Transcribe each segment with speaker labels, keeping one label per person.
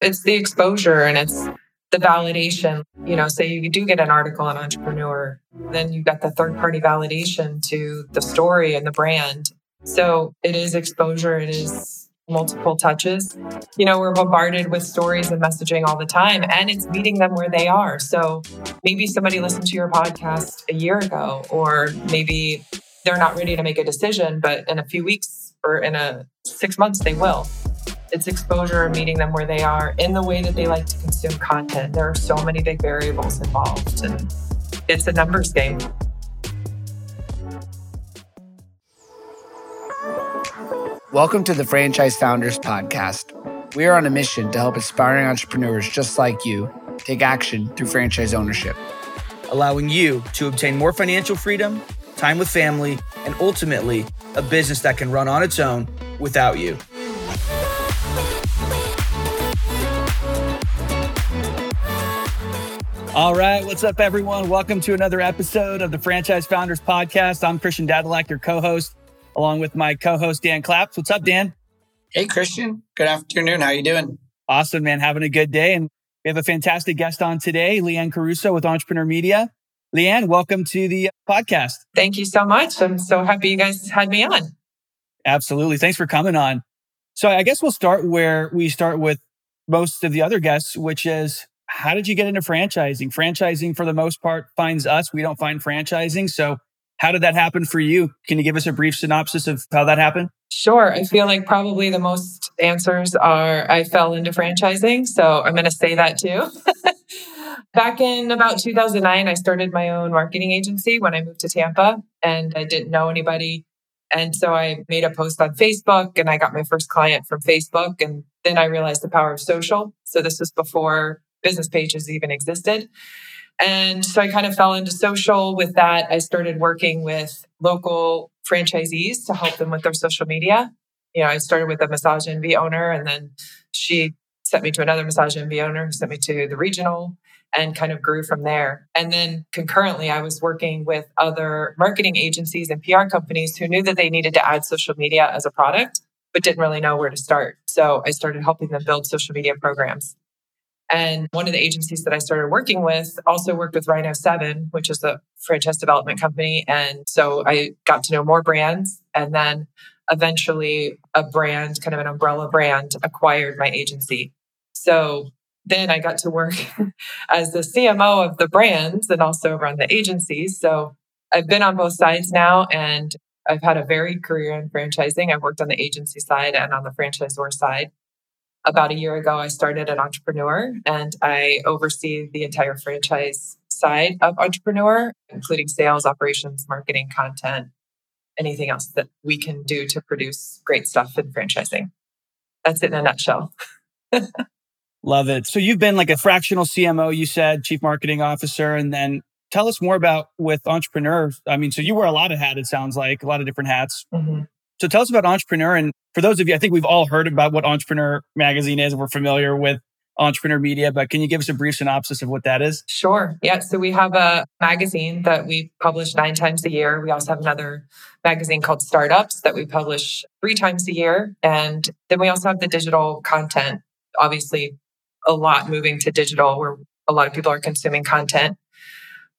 Speaker 1: It's the exposure and it's the validation. You know, say you do get an article on entrepreneur, then you got the third party validation to the story and the brand. So it is exposure. It is multiple touches. You know, we're bombarded with stories and messaging all the time, and it's meeting them where they are. So maybe somebody listened to your podcast a year ago, or maybe they're not ready to make a decision, but in a few weeks or in a six months, they will. It's exposure, meeting them where they are in the way that they like to consume content. There are so many big variables involved, and it's a numbers game.
Speaker 2: Welcome to the Franchise Founders Podcast. We are on a mission to help aspiring entrepreneurs just like you take action through franchise ownership,
Speaker 3: allowing you to obtain more financial freedom, time with family, and ultimately a business that can run on its own without you. All right, what's up, everyone? Welcome to another episode of the Franchise Founders Podcast. I'm Christian Dadulak, your co host along with my co-host Dan Claps. What's up, Dan?
Speaker 4: Hey, Christian. Good afternoon. How you doing?
Speaker 3: Awesome, man. Having a good day. And we have a fantastic guest on today, Liane Caruso with Entrepreneur Media. Liane, welcome to the podcast.
Speaker 1: Thank you so much. I'm so happy you guys had me on.
Speaker 3: Absolutely. Thanks for coming on. So I guess we'll start where we start with most of the other guests, which is how did you get into franchising? Franchising, for the most part, finds us. We don't find franchising. So how did that happen for you? Can you give us a brief synopsis of how that happened?
Speaker 1: Sure. I feel like probably the most answers are I fell into franchising. So I'm going to say that too. Back in about 2009, I started my own marketing agency when I moved to Tampa and I didn't know anybody. And so I made a post on Facebook and I got my first client from Facebook. And then I realized the power of social. So this was before business pages even existed. And so I kind of fell into social with that. I started working with local franchisees to help them with their social media. You know, I started with a massage envy owner and then she sent me to another massage envy owner who sent me to the regional and kind of grew from there. And then concurrently, I was working with other marketing agencies and PR companies who knew that they needed to add social media as a product, but didn't really know where to start. So I started helping them build social media programs. And one of the agencies that I started working with also worked with Rhino 7, which is a franchise development company. And so I got to know more brands. And then eventually, a brand, kind of an umbrella brand, acquired my agency. So then I got to work as the CMO of the brands and also run the agencies. So I've been on both sides now and I've had a varied career in franchising. I've worked on the agency side and on the franchisor side about a year ago, I started an entrepreneur and I oversee the entire franchise side of entrepreneur, including sales, operations, marketing, content, anything else that we can do to produce great stuff in franchising. That's it in a nutshell.
Speaker 3: Love it. So you've been like a fractional CMO, you said, chief marketing officer, and then tell us more about with entrepreneurs. I mean, so you wear a lot of hats, it sounds like a lot of different hats. Mm-hmm. So tell us about Entrepreneur. And for those of you, I think we've all heard about what Entrepreneur Magazine is. We're familiar with Entrepreneur Media, but can you give us a brief synopsis of what that is?
Speaker 1: Sure. Yeah. So we have a magazine that we publish nine times a year. We also have another magazine called Startups that we publish three times a year. And then we also have the digital content, obviously, a lot moving to digital where a lot of people are consuming content.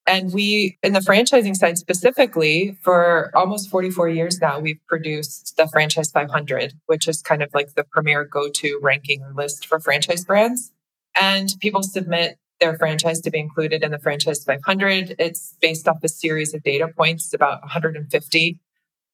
Speaker 1: And we, in the franchising side specifically, for almost 44 years now, we've produced the Franchise 500, which is kind of like the premier go to ranking list for franchise brands. And people submit their franchise to be included in the Franchise 500. It's based off a series of data points, about 150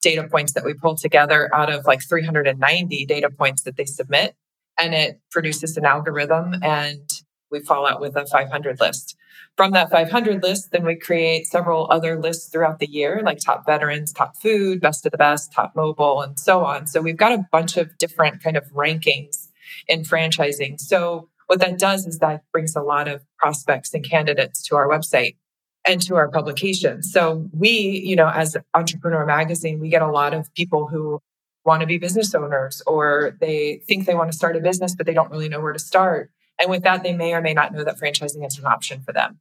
Speaker 1: data points that we pull together out of like 390 data points that they submit. And it produces an algorithm and we fall out with a 500 list. From that 500 list, then we create several other lists throughout the year, like top veterans, top food, best of the best, top mobile, and so on. So we've got a bunch of different kind of rankings in franchising. So what that does is that brings a lot of prospects and candidates to our website and to our publication. So we, you know, as Entrepreneur Magazine, we get a lot of people who want to be business owners or they think they want to start a business, but they don't really know where to start. And with that, they may or may not know that franchising is an option for them.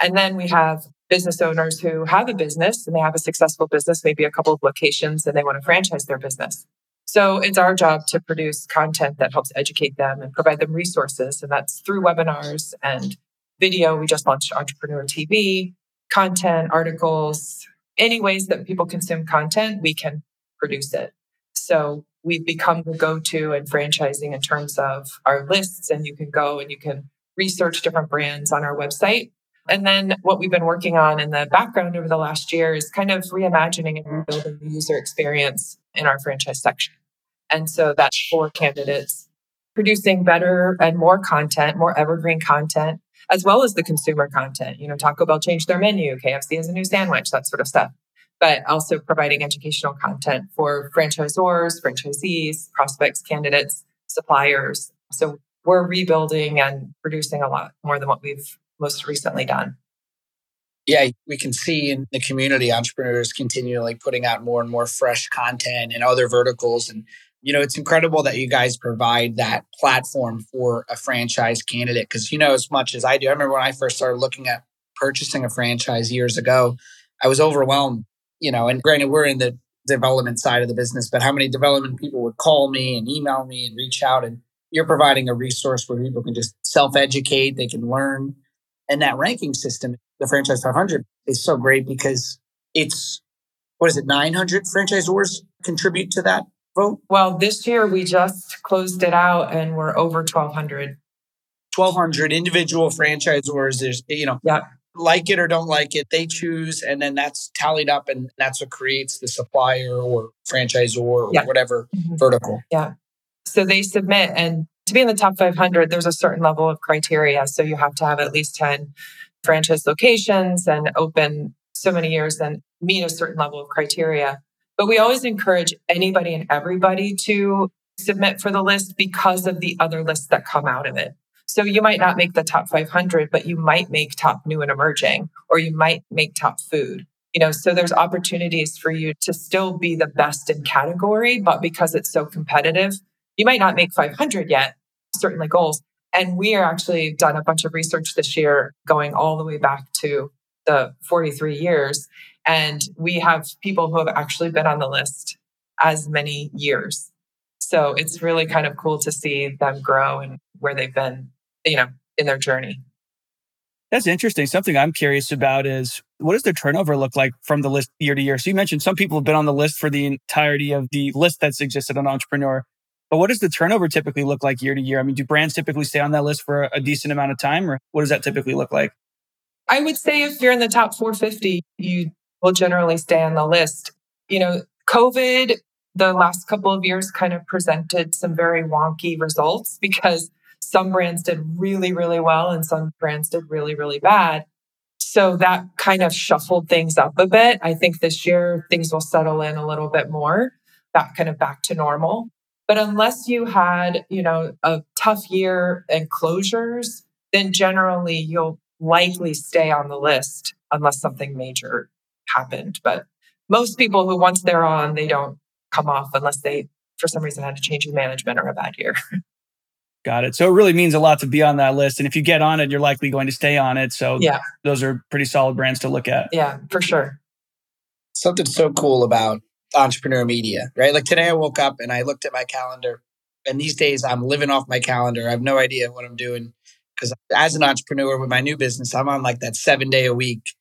Speaker 1: And then we have business owners who have a business and they have a successful business, maybe a couple of locations, and they want to franchise their business. So it's our job to produce content that helps educate them and provide them resources. And that's through webinars and video. We just launched Entrepreneur TV, content, articles, any ways that people consume content, we can produce it. So we've become the go to in franchising in terms of our lists, and you can go and you can research different brands on our website. And then what we've been working on in the background over the last year is kind of reimagining and rebuilding the user experience in our franchise section. And so that's for candidates producing better and more content, more evergreen content, as well as the consumer content. You know, Taco Bell changed their menu, KFC has a new sandwich, that sort of stuff. But also providing educational content for franchisors, franchisees, prospects, candidates, suppliers. So we're rebuilding and producing a lot more than what we've most recently done.
Speaker 4: Yeah, we can see in the community entrepreneurs continually putting out more and more fresh content and other verticals. And, you know, it's incredible that you guys provide that platform for a franchise candidate. Cause, you know, as much as I do, I remember when I first started looking at purchasing a franchise years ago, I was overwhelmed, you know, and granted, we're in the development side of the business, but how many development people would call me and email me and reach out and you're providing a resource where people can just self educate, they can learn. And that ranking system, the Franchise 500, is so great because it's, what is it, 900 franchisors contribute to that vote?
Speaker 1: Well, this year we just closed it out and we're over 1,200.
Speaker 4: 1,200 individual franchisors. There's, you know,
Speaker 1: yeah.
Speaker 4: Like it or don't like it, they choose, and then that's tallied up, and that's what creates the supplier or franchisor or yeah. whatever mm-hmm. vertical.
Speaker 1: Yeah. So they submit, and to be in the top 500, there's a certain level of criteria. So you have to have at least 10 franchise locations and open so many years and meet a certain level of criteria. But we always encourage anybody and everybody to submit for the list because of the other lists that come out of it. So you might not make the top 500, but you might make top new and emerging, or you might make top food. You know, so there's opportunities for you to still be the best in category, but because it's so competitive, you might not make 500 yet, certainly goals. And we are actually done a bunch of research this year going all the way back to the 43 years. And we have people who have actually been on the list as many years. So it's really kind of cool to see them grow and where they've been, you know, in their journey.
Speaker 3: That's interesting. Something I'm curious about is what does their turnover look like from the list year to year? So you mentioned some people have been on the list for the entirety of the list that's existed on Entrepreneur. But what does the turnover typically look like year to year? I mean, do brands typically stay on that list for a decent amount of time, or what does that typically look like?
Speaker 1: I would say if you're in the top 450, you will generally stay on the list. You know, COVID, the last couple of years kind of presented some very wonky results because some brands did really, really well and some brands did really, really bad. So that kind of shuffled things up a bit. I think this year things will settle in a little bit more, back kind of back to normal. But unless you had, you know, a tough year and closures, then generally you'll likely stay on the list unless something major happened. But most people who once they're on, they don't come off unless they, for some reason, had to change in management or a bad year.
Speaker 3: Got it. So it really means a lot to be on that list. And if you get on it, you're likely going to stay on it. So yeah, those are pretty solid brands to look at.
Speaker 1: Yeah, for sure.
Speaker 4: Something so cool about entrepreneur media, right? Like today I woke up and I looked at my calendar and these days I'm living off my calendar. I have no idea what I'm doing because as an entrepreneur with my new business, I'm on like that seven day a week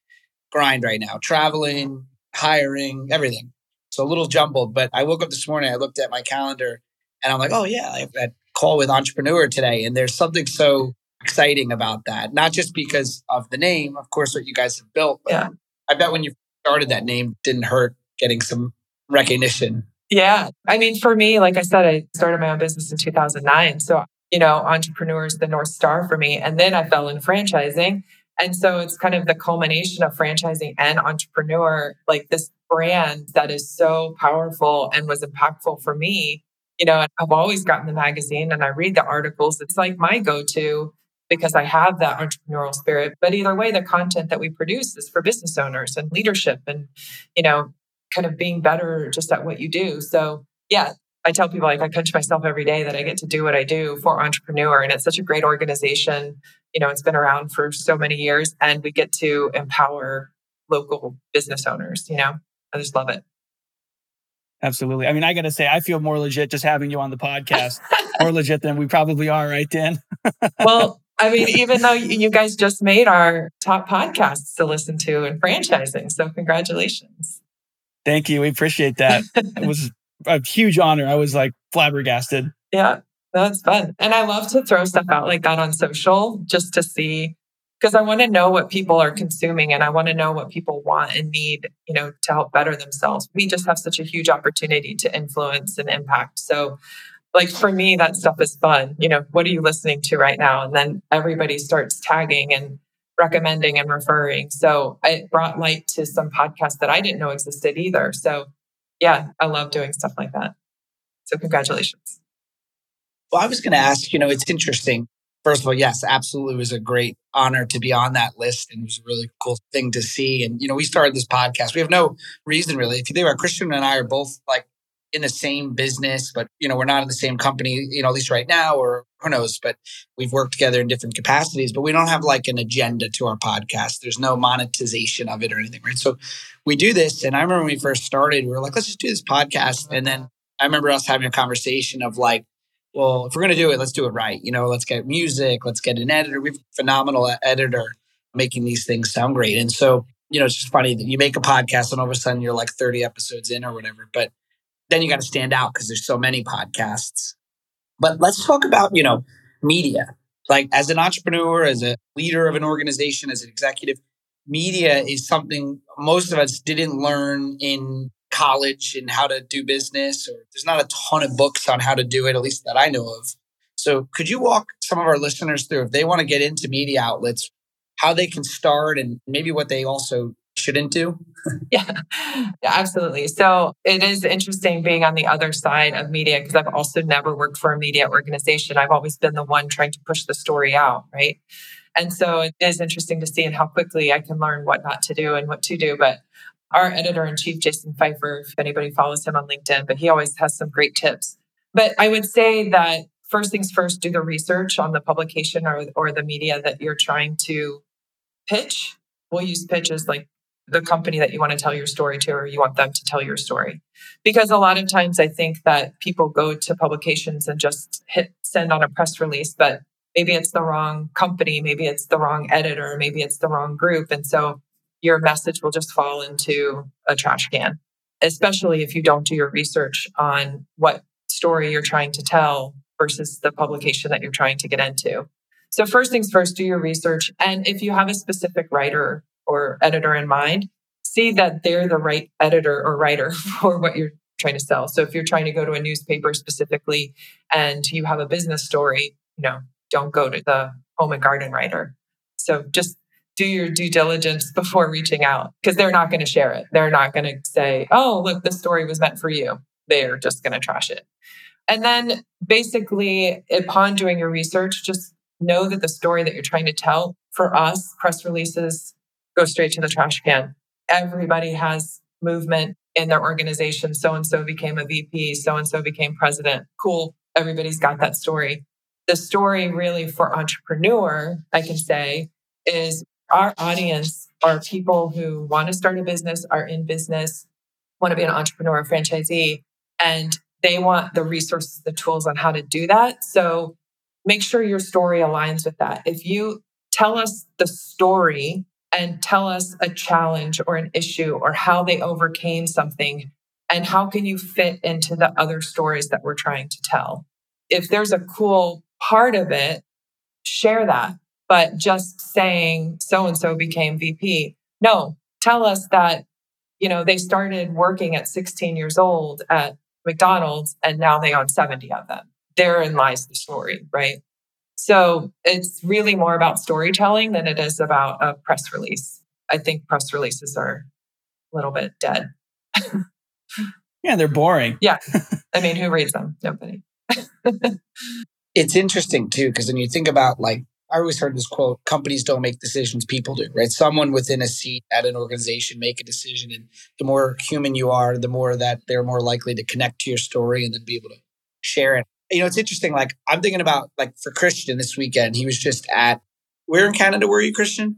Speaker 4: grind right now, traveling, hiring, everything. So a little jumbled, but I woke up this morning, I looked at my calendar and I'm like, oh yeah, I have that call with entrepreneur today. And there's something so exciting about that. Not just because of the name, of course, what you guys have built, but yeah. I bet when you started that name didn't hurt getting some recognition.
Speaker 1: Yeah. I mean, for me, like I said, I started my own business in 2009. So, you know, entrepreneur is the North Star for me. And then I fell in franchising. And so it's kind of the culmination of franchising and entrepreneur, like this brand that is so powerful and was impactful for me. You know, I've always gotten the magazine and I read the articles. It's like my go to because I have that entrepreneurial spirit. But either way, the content that we produce is for business owners and leadership and, you know, kind of being better just at what you do. So, yeah, I tell people like I pinch myself every day that I get to do what I do for Entrepreneur. And it's such a great organization. You know, it's been around for so many years and we get to empower local business owners, you know, I just love it.
Speaker 3: Absolutely. I mean, I got to say, I feel more legit just having you on the podcast, more legit than we probably are, right, Dan?
Speaker 1: well, I mean, even though you guys just made our top podcasts to listen to in franchising. So, congratulations.
Speaker 3: Thank you. We appreciate that. it was a huge honor. I was like flabbergasted.
Speaker 1: Yeah, that's fun. And I love to throw stuff out like that on social just to see because I want to know what people are consuming and I want to know what people want and need, you know, to help better themselves. We just have such a huge opportunity to influence and impact. So, like for me, that stuff is fun. You know, what are you listening to right now? And then everybody starts tagging and recommending and referring. So it brought light to some podcasts that I didn't know existed either. So yeah, I love doing stuff like that. So congratulations.
Speaker 4: Well, I was going to ask, you know, it's interesting. First of all, yes, absolutely. It was a great honor to be on that list. And it was a really cool thing to see. And, you know, we started this podcast. We have no reason really. If you think about Christian and I are both like in the same business, but, you know, we're not in the same company, you know, at least right now, or who knows, but we've worked together in different capacities, but we don't have like an agenda to our podcast. There's no monetization of it or anything, right? So we do this. And I remember when we first started, we were like, let's just do this podcast. And then I remember us having a conversation of like, well, if we're going to do it, let's do it right. You know, let's get music, let's get an editor. We have a phenomenal editor making these things sound great. And so, you know, it's just funny that you make a podcast and all of a sudden you're like 30 episodes in or whatever. But then you got to stand out because there's so many podcasts. But let's talk about, you know, media. Like as an entrepreneur, as a leader of an organization, as an executive, media is something most of us didn't learn in college and how to do business, or there's not a ton of books on how to do it, at least that I know of. So, could you walk some of our listeners through if they want to get into media outlets, how they can start and maybe what they also shouldn't do?
Speaker 1: yeah, absolutely. So, it is interesting being on the other side of media because I've also never worked for a media organization. I've always been the one trying to push the story out, right? And so it is interesting to see and how quickly I can learn what not to do and what to do. But our editor in chief, Jason Feifer, if anybody follows him on LinkedIn, but he always has some great tips. But I would say that first things first, do the research on the publication or, or the media that you're trying to pitch. We'll use pitch as like the company that you want to tell your story to, or you want them to tell your story. Because a lot of times I think that people go to publications and just hit send on a press release, but maybe it's the wrong company, maybe it's the wrong editor, maybe it's the wrong group. And so your message will just fall into a trash can, especially if you don't do your research on what story you're trying to tell versus the publication that you're trying to get into. So, first things first, do your research. And if you have a specific writer or editor in mind, see that they're the right editor or writer for what you're trying to sell. So, if you're trying to go to a newspaper specifically and you have a business story, you know, don't go to the home and garden writer. So, just do your due diligence before reaching out because they're not going to share it. They're not going to say, oh, look, this story was meant for you. They're just going to trash it. And then basically, upon doing your research, just know that the story that you're trying to tell for us, press releases go straight to the trash can. Everybody has movement in their organization. So and so became a VP, so and so became president. Cool. Everybody's got that story. The story, really, for entrepreneur, I can say, is our audience are people who want to start a business, are in business, want to be an entrepreneur, franchisee, and they want the resources, the tools on how to do that. So make sure your story aligns with that. If you tell us the story and tell us a challenge or an issue or how they overcame something, and how can you fit into the other stories that we're trying to tell? If there's a cool part of it, share that but just saying so and so became VP. No, tell us that, you know, they started working at 16 years old at McDonald's and now they own 70 of them. Therein lies the story, right? So it's really more about storytelling than it is about a press release. I think press releases are a little bit dead.
Speaker 3: yeah, they're boring.
Speaker 1: Yeah. I mean, who reads them? Nobody.
Speaker 4: it's interesting too, because when you think about like I always heard this quote companies don't make decisions, people do, right? Someone within a seat at an organization make a decision. And the more human you are, the more that they're more likely to connect to your story and then be able to share it. You know, it's interesting. Like, I'm thinking about, like, for Christian this weekend, he was just at, where in Canada were you, Christian?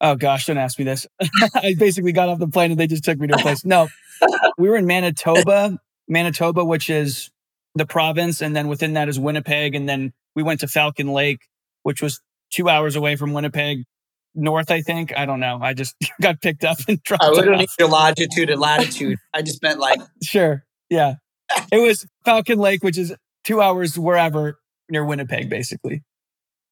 Speaker 3: Oh, gosh, don't ask me this. I basically got off the plane and they just took me to a place. No, we were in Manitoba Manitoba, which is the province. And then within that is Winnipeg. And then we went to Falcon Lake, which was two hours away from Winnipeg, north, I think. I don't know. I just got picked up and dropped.
Speaker 4: I wouldn't need your longitude and latitude. I just meant like.
Speaker 3: sure. Yeah. it was Falcon Lake, which is two hours wherever near Winnipeg, basically.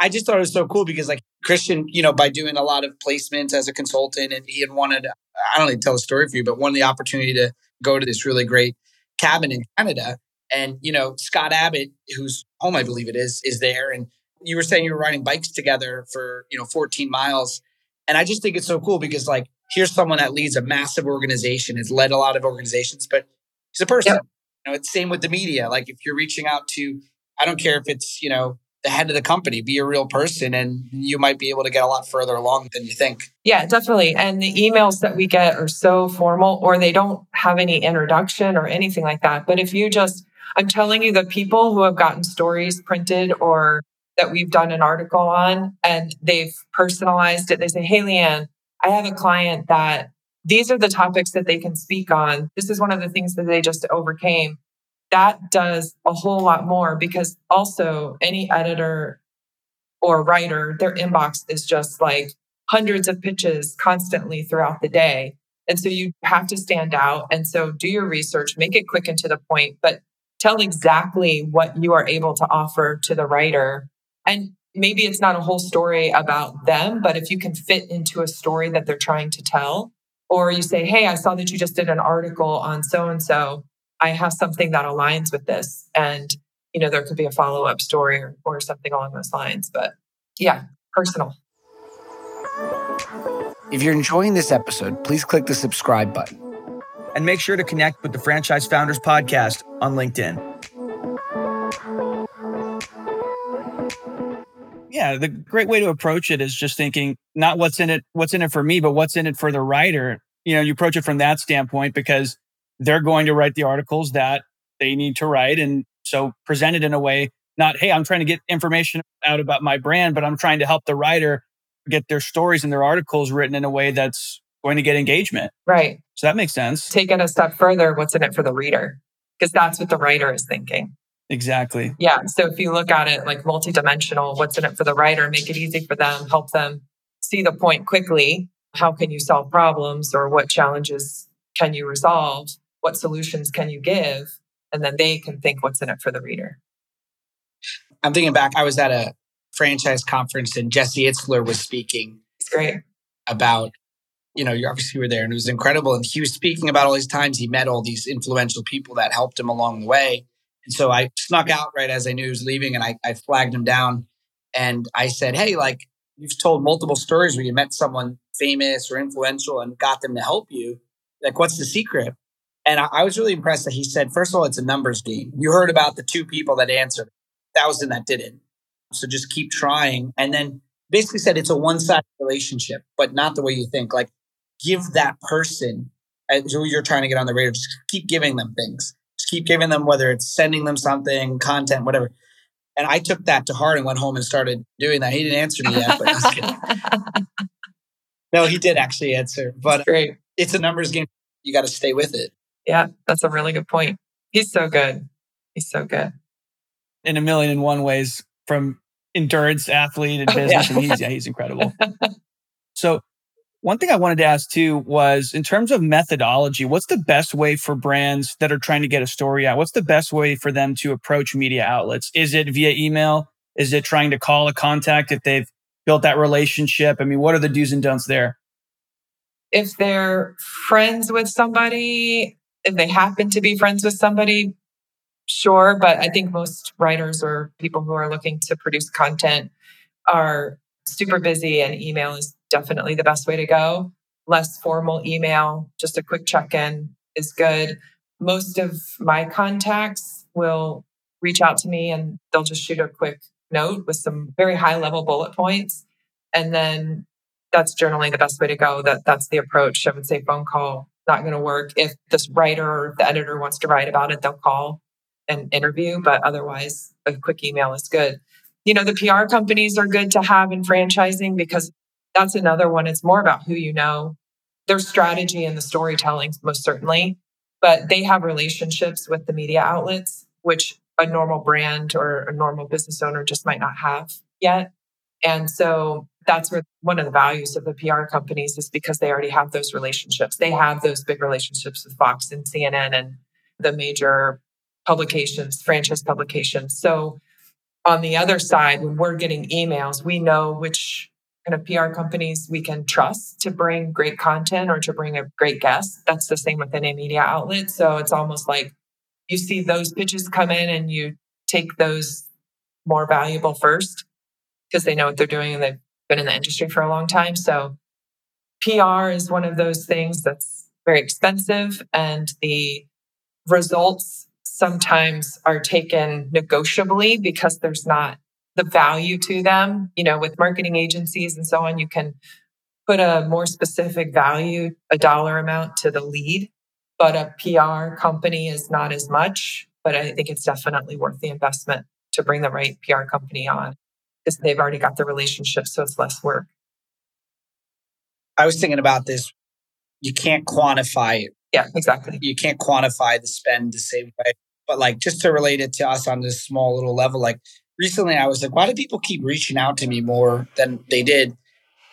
Speaker 4: I just thought it was so cool because like Christian, you know, by doing a lot of placements as a consultant and he had wanted, I don't need to tell a story for you, but wanted the opportunity to go to this really great cabin in Canada. And, you know, Scott Abbott, whose home I believe it is, is there. And you were saying you were riding bikes together for, you know, 14 miles. And I just think it's so cool because like here's someone that leads a massive organization, has led a lot of organizations, but he's a person. Yep. You know, it's same with the media. Like if you're reaching out to, I don't care if it's, you know, the head of the company, be a real person, and you might be able to get a lot further along than you think.
Speaker 1: Yeah, definitely. And the emails that we get are so formal, or they don't have any introduction or anything like that. But if you just, I'm telling you, the people who have gotten stories printed or that we've done an article on and they've personalized it, they say, Hey, Liane, I have a client that these are the topics that they can speak on. This is one of the things that they just overcame that does a whole lot more because also any editor or writer, their inbox is just like hundreds of pitches constantly throughout the day. And so you have to stand out. And so do your research, make it quick and to the point, but tell exactly what you are able to offer to the writer. And maybe it's not a whole story about them, but if you can fit into a story that they're trying to tell, or you say, Hey, I saw that you just did an article on so and so. I have something that aligns with this. And, you know, there could be a follow up story or, or something along those lines. But yeah, personal.
Speaker 2: If you're enjoying this episode, please click the subscribe button.
Speaker 3: And make sure to connect with the Franchise Founders Podcast on LinkedIn. Yeah, the great way to approach it is just thinking not what's in it, what's in it for me, but what's in it for the writer. You know, you approach it from that standpoint because they're going to write the articles that they need to write. And so present it in a way, not, hey, I'm trying to get information out about my brand, but I'm trying to help the writer get their stories and their articles written in a way that's going to get engagement.
Speaker 1: Right.
Speaker 3: So that makes sense.
Speaker 1: Take it a step further. What's in it for the reader? Because that's what the writer is thinking.
Speaker 3: Exactly.
Speaker 1: Yeah. So if you look at it like multidimensional, what's in it for the writer, make it easy for them, help them see the point quickly. How can you solve problems or what challenges can you resolve? what solutions can you give? And then they can think what's in it for the reader.
Speaker 4: I'm thinking back, I was at a franchise conference and Jesse Itzler was speaking.
Speaker 1: It's great.
Speaker 4: About, you know, you obviously were there and it was incredible. And he was speaking about all these times he met all these influential people that helped him along the way. And so I snuck out right as I knew he was leaving and I, I flagged him down and I said, Hey, like you've told multiple stories where you met someone famous or influential and got them to help you. Like, what's the secret? And I, I was really impressed that he said, first of all, it's a numbers game. You heard about the two people that answered, thousand that didn't. So just keep trying. And then basically said it's a one sided relationship, but not the way you think. Like give that person uh, who you're trying to get on the radar, just keep giving them things. Just keep giving them, whether it's sending them something, content, whatever. And I took that to heart and went home and started doing that. He didn't answer me yet, but no, he did actually answer. But
Speaker 1: Great.
Speaker 4: it's a numbers game. You got to stay with it.
Speaker 1: Yeah, that's a really good point. He's so good. He's so good.
Speaker 3: In a million and one ways from endurance athlete and oh, business. yeah. and he's, yeah, he's incredible. so one thing I wanted to ask too was in terms of methodology, what's the best way for brands that are trying to get a story out? What's the best way for them to approach media outlets? Is it via email? Is it trying to call a contact if they've built that relationship? I mean, what are the do's and don'ts there?
Speaker 1: If they're friends with somebody, if they happen to be friends with somebody, sure. But I think most writers or people who are looking to produce content are super busy, and email is definitely the best way to go. Less formal email, just a quick check in is good. Most of my contacts will reach out to me and they'll just shoot a quick note with some very high level bullet points. And then that's generally the best way to go. That that's the approach. I would say phone call not going to work. If this writer or the editor wants to write about it, they'll call and interview, but otherwise, a quick email is good. You know, the PR companies are good to have in franchising because that's another one. It's more about who you know, their strategy and the storytelling, most certainly. but they have relationships with the media outlets, which a normal brand or a normal business owner just might not have yet. And so that's where one of the values of the PR companies is because they already have those relationships. They have those big relationships with Fox and CNN and the major publications, franchise publications. So on the other side, when we're getting emails, we know which kind of PR companies we can trust to bring great content or to bring a great guest. That's the same with any media outlet. So it's almost like you see those pitches come in and you take those more valuable first because they know what they're doing and they've been in the industry for a long time. So PR is one of those things that's very expensive and the results sometimes are taken negotiably because there's not the value to them. You know, with marketing agencies and so on, you can put a more specific value, a dollar amount to the lead, but a PR company is not as much. But I think it's definitely worth the investment to bring the right PR company on because they've already got the relationship, so it's less work.
Speaker 4: I was thinking about this. You can't quantify it.
Speaker 1: Yeah, exactly.
Speaker 4: You can't quantify the spend the same way. But like just to relate it to us on this small little level, like recently I was like, why do people keep reaching out to me more than they did?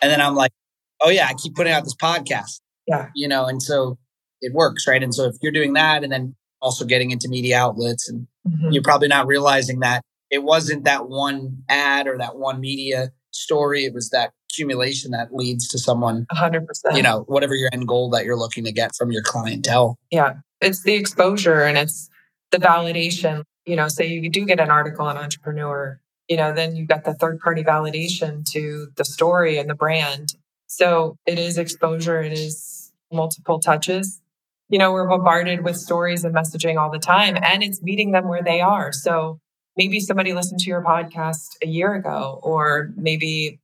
Speaker 4: And then I'm like, oh yeah, I keep putting out this podcast.
Speaker 1: Yeah.
Speaker 4: You know, and so it works, right? And so if you're doing that and then also getting into media outlets and mm-hmm. you're probably not realizing that it wasn't that one ad or that one media story. It was that accumulation that leads to someone
Speaker 1: 100%.
Speaker 4: You know, whatever your end goal that you're looking to get from your clientele.
Speaker 1: Yeah. It's the exposure and it's the validation. You know, say you do get an article on entrepreneur, you know, then you've got the third party validation to the story and the brand. So it is exposure, it is multiple touches. You know, we're bombarded with stories and messaging all the time, and it's meeting them where they are. So maybe somebody listened to your podcast a year ago, or maybe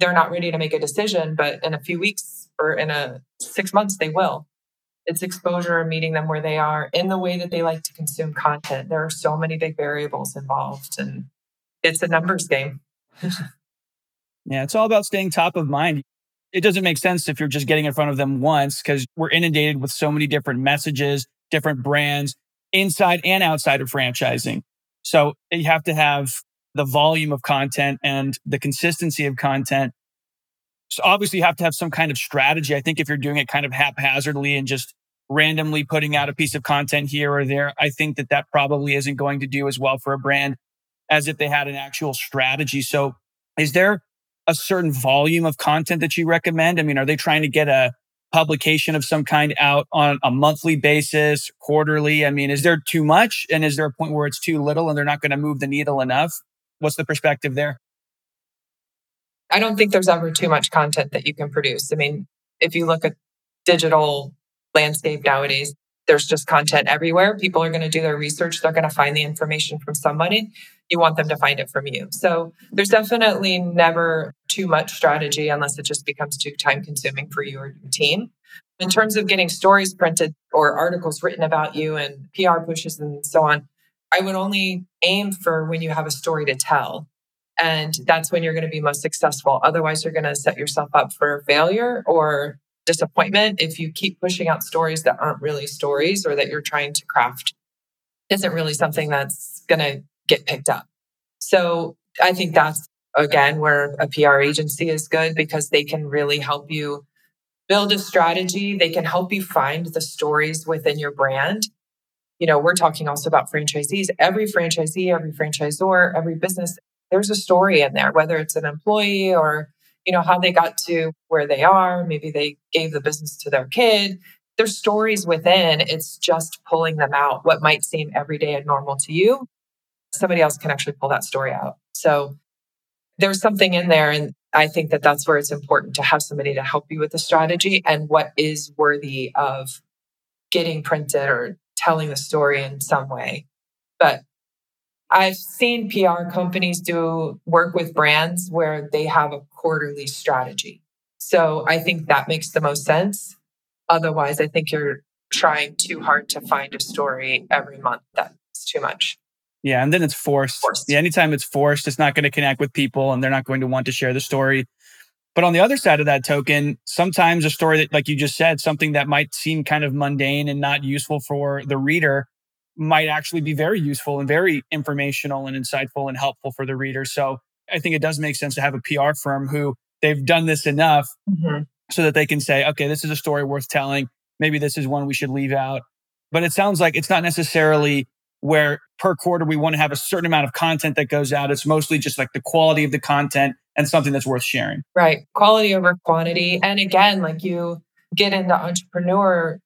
Speaker 1: they're not ready to make a decision, but in a few weeks or in a six months, they will. It's exposure and meeting them where they are in the way that they like to consume content. There are so many big variables involved, and it's a numbers game.
Speaker 3: yeah, it's all about staying top of mind. It doesn't make sense if you're just getting in front of them once because we're inundated with so many different messages, different brands inside and outside of franchising. So you have to have the volume of content and the consistency of content. So obviously you have to have some kind of strategy. I think if you're doing it kind of haphazardly and just randomly putting out a piece of content here or there, I think that that probably isn't going to do as well for a brand as if they had an actual strategy. So is there a certain volume of content that you recommend? I mean, are they trying to get a publication of some kind out on a monthly basis, quarterly? I mean, is there too much? And is there a point where it's too little and they're not going to move the needle enough? What's the perspective there?
Speaker 1: I don't think there's ever too much content that you can produce. I mean, if you look at digital landscape nowadays, there's just content everywhere. People are going to do their research. They're going to find the information from somebody. You want them to find it from you. So there's definitely never too much strategy unless it just becomes too time consuming for you or your team. In terms of getting stories printed or articles written about you and PR pushes and so on, I would only aim for when you have a story to tell. And that's when you're going to be most successful. Otherwise, you're going to set yourself up for failure or disappointment if you keep pushing out stories that aren't really stories or that you're trying to craft isn't really something that's going to get picked up. So I think that's again where a PR agency is good because they can really help you build a strategy. They can help you find the stories within your brand. You know, we're talking also about franchisees. Every franchisee, every franchisor, every business, there's a story in there, whether it's an employee or you know, how they got to where they are. Maybe they gave the business to their kid. There's stories within. It's just pulling them out. What might seem everyday and normal to you, somebody else can actually pull that story out. So there's something in there. And I think that that's where it's important to have somebody to help you with the strategy and what is worthy of getting printed or telling the story in some way. But I've seen PR companies do work with brands where they have a quarterly strategy. So I think that makes the most sense. Otherwise, I think you're trying too hard to find a story every month. That's too much.
Speaker 3: Yeah. And then it's forced. forced. Yeah. Anytime it's forced, it's not going to connect with people and they're not going to want to share the story. But on the other side of that token, sometimes a story that, like you just said, something that might seem kind of mundane and not useful for the reader might actually be very useful and very informational and insightful and helpful for the reader. So I think it does make sense to have a PR firm who they've done this enough mm-hmm. so that they can say, okay, this is a story worth telling. Maybe this is one we should leave out. But it sounds like it's not necessarily where per quarter we want to have a certain amount of content that goes out. It's mostly just like the quality of the content and something that's worth sharing.
Speaker 1: Right. Quality over quantity. And again, like you get into entrepreneur,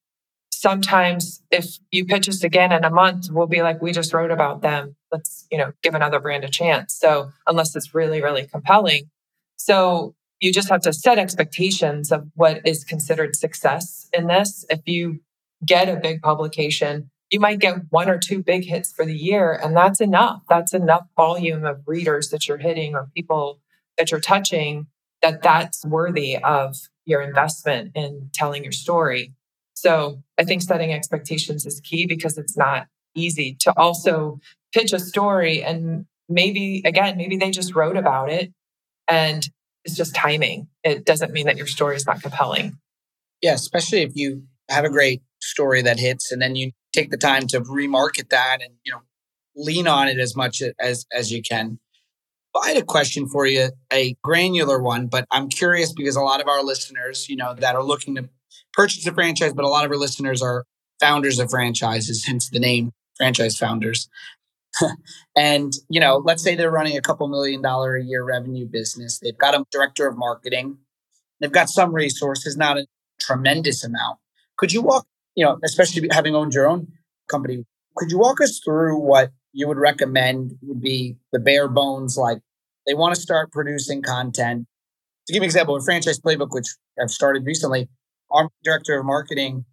Speaker 1: sometimes if you pitch us again in a month, we'll be like, we just wrote about them. Let's, you know, give another brand a chance. So unless it's really, really compelling. So you just have to set expectations of what is considered success in this. If you get a big publication, you might get one or two big hits for the year, and that's enough. That's enough volume of readers that you're hitting or people that you're touching that that's worthy of your investment in telling your story. So I think setting expectations is key because it's not easy to also pitch a story and maybe again maybe they just wrote about it and it's just timing. It doesn't mean that your story is not compelling.
Speaker 4: Yeah, especially if you have a great story that hits and then you take the time to remarket that and you know lean on it as much as as you can. I had a question for you, a granular one, but I'm curious because a lot of our listeners, you know, that are looking to purchase a franchise, but a lot of our listeners are founders of franchises, hence the name franchise founders. and, you know, let's say they're running a couple million dollar a year revenue business. They've got a director of marketing. They've got some resources, not a tremendous amount. Could you walk, you know, especially having owned your own company, could you walk us through what you would recommend would be the bare bones, like they want to start producing content. To give an example, a Franchise Playbook, which I've started recently, our director of marketing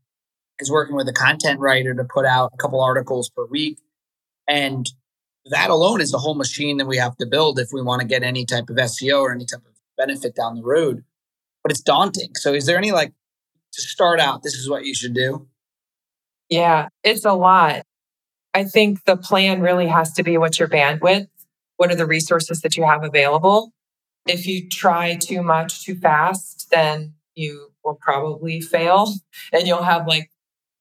Speaker 4: is working with a content writer to put out a couple articles per week. And that alone is the whole machine that we have to build if we want to get any type of SEO or any type of benefit down the road. But it's daunting. So is there any like to start out, this is what you should do?
Speaker 1: Yeah, it's a lot. I think the plan really has to be what's your bandwidth? What are the resources that you have available? If you try too much too fast, then you will probably fail and you'll have like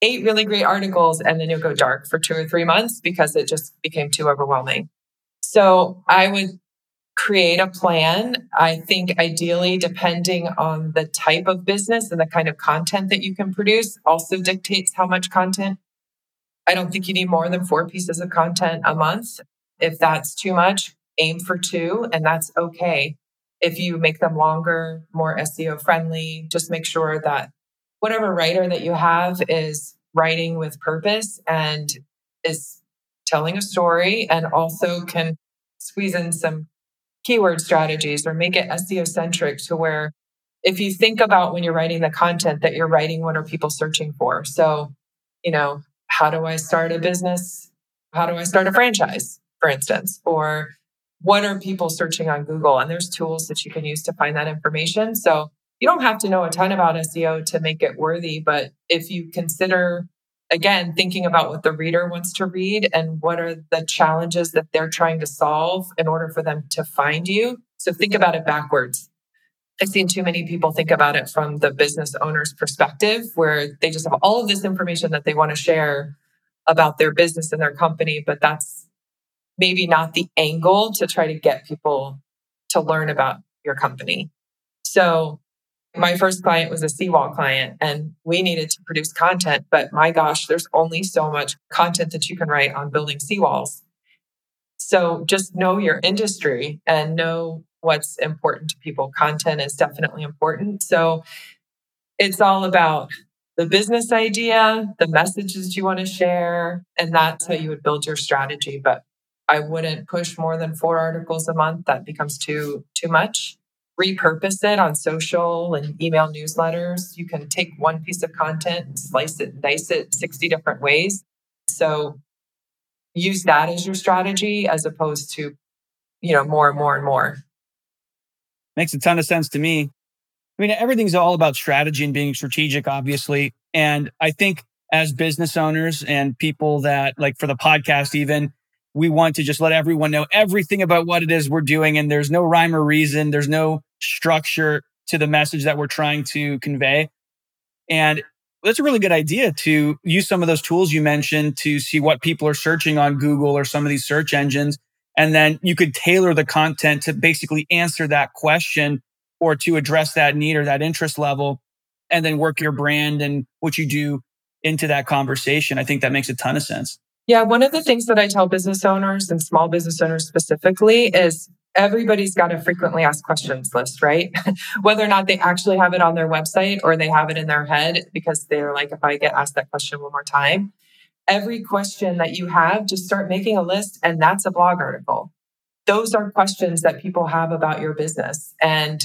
Speaker 1: eight really great articles and then you'll go dark for two or three months because it just became too overwhelming. So I would create a plan. I think ideally, depending on the type of business and the kind of content that you can produce, also dictates how much content I don't think you need more than four pieces of content a month. If that's too much, aim for two, and that's okay. If you make them longer, more SEO friendly, just make sure that whatever writer that you have is writing with purpose and is telling a story and also can squeeze in some keyword strategies or make it SEO centric to where if you think about when you're writing the content that you're writing, what are people searching for? So, you know, how do I start a business? How do I start a franchise, for instance? Or what are people searching on Google? And there's tools that you can use to find that information. So you don't have to know a ton about SEO to make it worthy, but if you consider again thinking about what the reader wants to read and what are the challenges that they're trying to solve in order for them to find you. So think about it backwards. I've seen too many people think about it from the business owner's perspective, where they just have all of this information that they want to share about their business and their company, but that's maybe not the angle to try to get people to learn about your company. So, my first client was a seawall client, and we needed to produce content. But my gosh, there's only so much content that you can write on building seawalls. So, just know your industry and know what's important to people. Content is definitely important. So it's all about the business idea, the messages you want to share, and that's how you would build your strategy. But I wouldn't push more than four articles a month. That becomes too too much. Repurpose it on social and email newsletters. You can take one piece of content slice it dice it 60 different ways. So use that as your strategy as opposed to, you know, more and more and more.
Speaker 3: Makes a ton of sense to me. I mean, everything's all about strategy and being strategic, obviously. And I think as business owners and people that like for the podcast, even we want to just let everyone know everything about what it is we're doing. And there's no rhyme or reason. There's no structure. to the message that we're trying to convey. And that's a really good idea to use some of those tools you mentioned to see what people are searching on Google or some of these search engines. And then you could tailor the content to basically answer that question or to address that need or that interest level and then work your brand and what you do into that conversation. I think that makes a ton of sense.
Speaker 1: Yeah. One of the things that I tell business owners and small business owners specifically is everybody's got a frequently asked questions list, right? Whether or not they actually have it on their website or they have it in their head because they're like, if I get asked that question one more time, every question that you have, just start making a list and that's a blog article. Those are questions that people have about your business and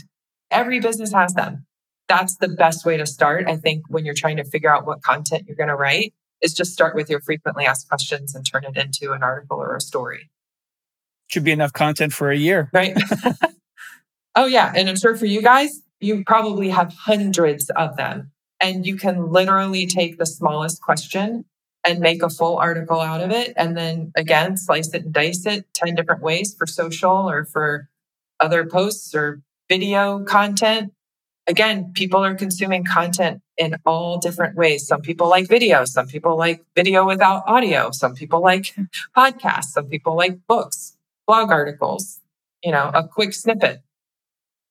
Speaker 1: every business has them. That's the best way to start. I think when you're trying to figure out what content you're going to write is just start with your frequently asked questions and turn it into an article or a story.
Speaker 3: Should be enough content for a year.
Speaker 1: Right. oh, yeah. And I'm sure for you guys, you probably have hundreds of them. And you can literally take the smallest question and make a full article out of it. And then again, slice it and dice it 10 different ways for social or for other posts or video content. Again, people are consuming content in all different ways. Some people like video. Some people like video without audio. Some people like podcasts. Some people like books, blog articles, you know, a quick snippet.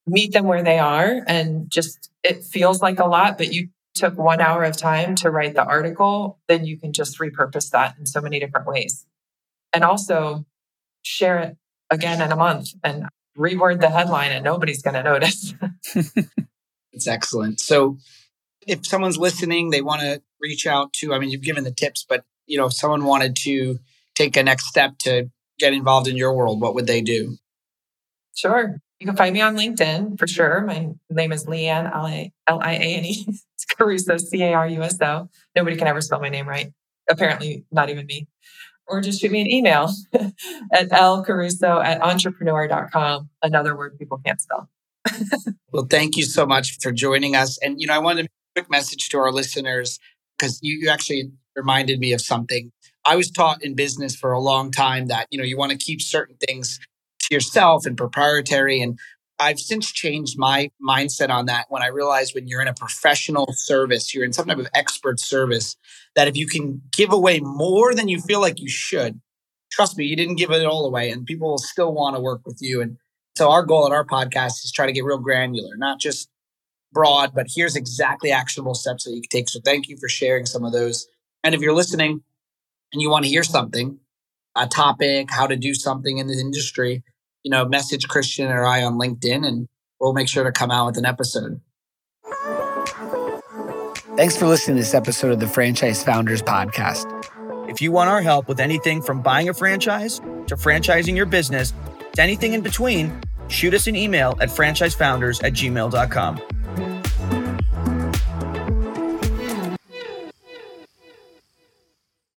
Speaker 1: Meet them where they are and just, it feels like a lot, but you took one hour of time to write the article, then you can just repurpose that in so many different ways. And also share it again in a month and reword the headline and nobody's going to notice.
Speaker 4: it's excellent. So if someone's listening, they want to reach out to, I mean, you've given the tips, but you know, if someone wanted to take a next step to get involved in your world, what would they do?
Speaker 1: Sure. You can find me on LinkedIn for sure. My name is Liane, L-I-A-N-E. It's Caruso, C-A-R-U-S-O. Nobody can ever spell my name right. Apparently, not even me. Or just shoot me an email at lcaruso at entrepreneur.com. Another word people can't spell.
Speaker 4: Well, thank you so much for joining us. And, you know, I wanted a quick message to our listeners because you, you actually reminded me of something. I was taught in business for a long time that, you know, you want to keep certain things to yourself and proprietary. And I've since changed my mindset on that when I realized when you're in a professional service, you're in some type of expert service, that if you can give away more than you feel like you should, trust me, you didn't give it all away and people will still want to work with you. And so our goal at our podcast is to try to get real granular, not just broad, but here's exactly actionable steps that you can take. So thank you for sharing some of those. And if you're listening and you want to hear something, a topic, how to do something in the industry, you know, message Christian or I on LinkedIn and we'll make sure to come out with an episode.
Speaker 2: Thanks for listening to this episode of the Franchise Founders Podcast.
Speaker 3: If you want our help with anything from buying a franchise to franchising your business to anything in between, shoot us an email at franchisefounders at gmail.com.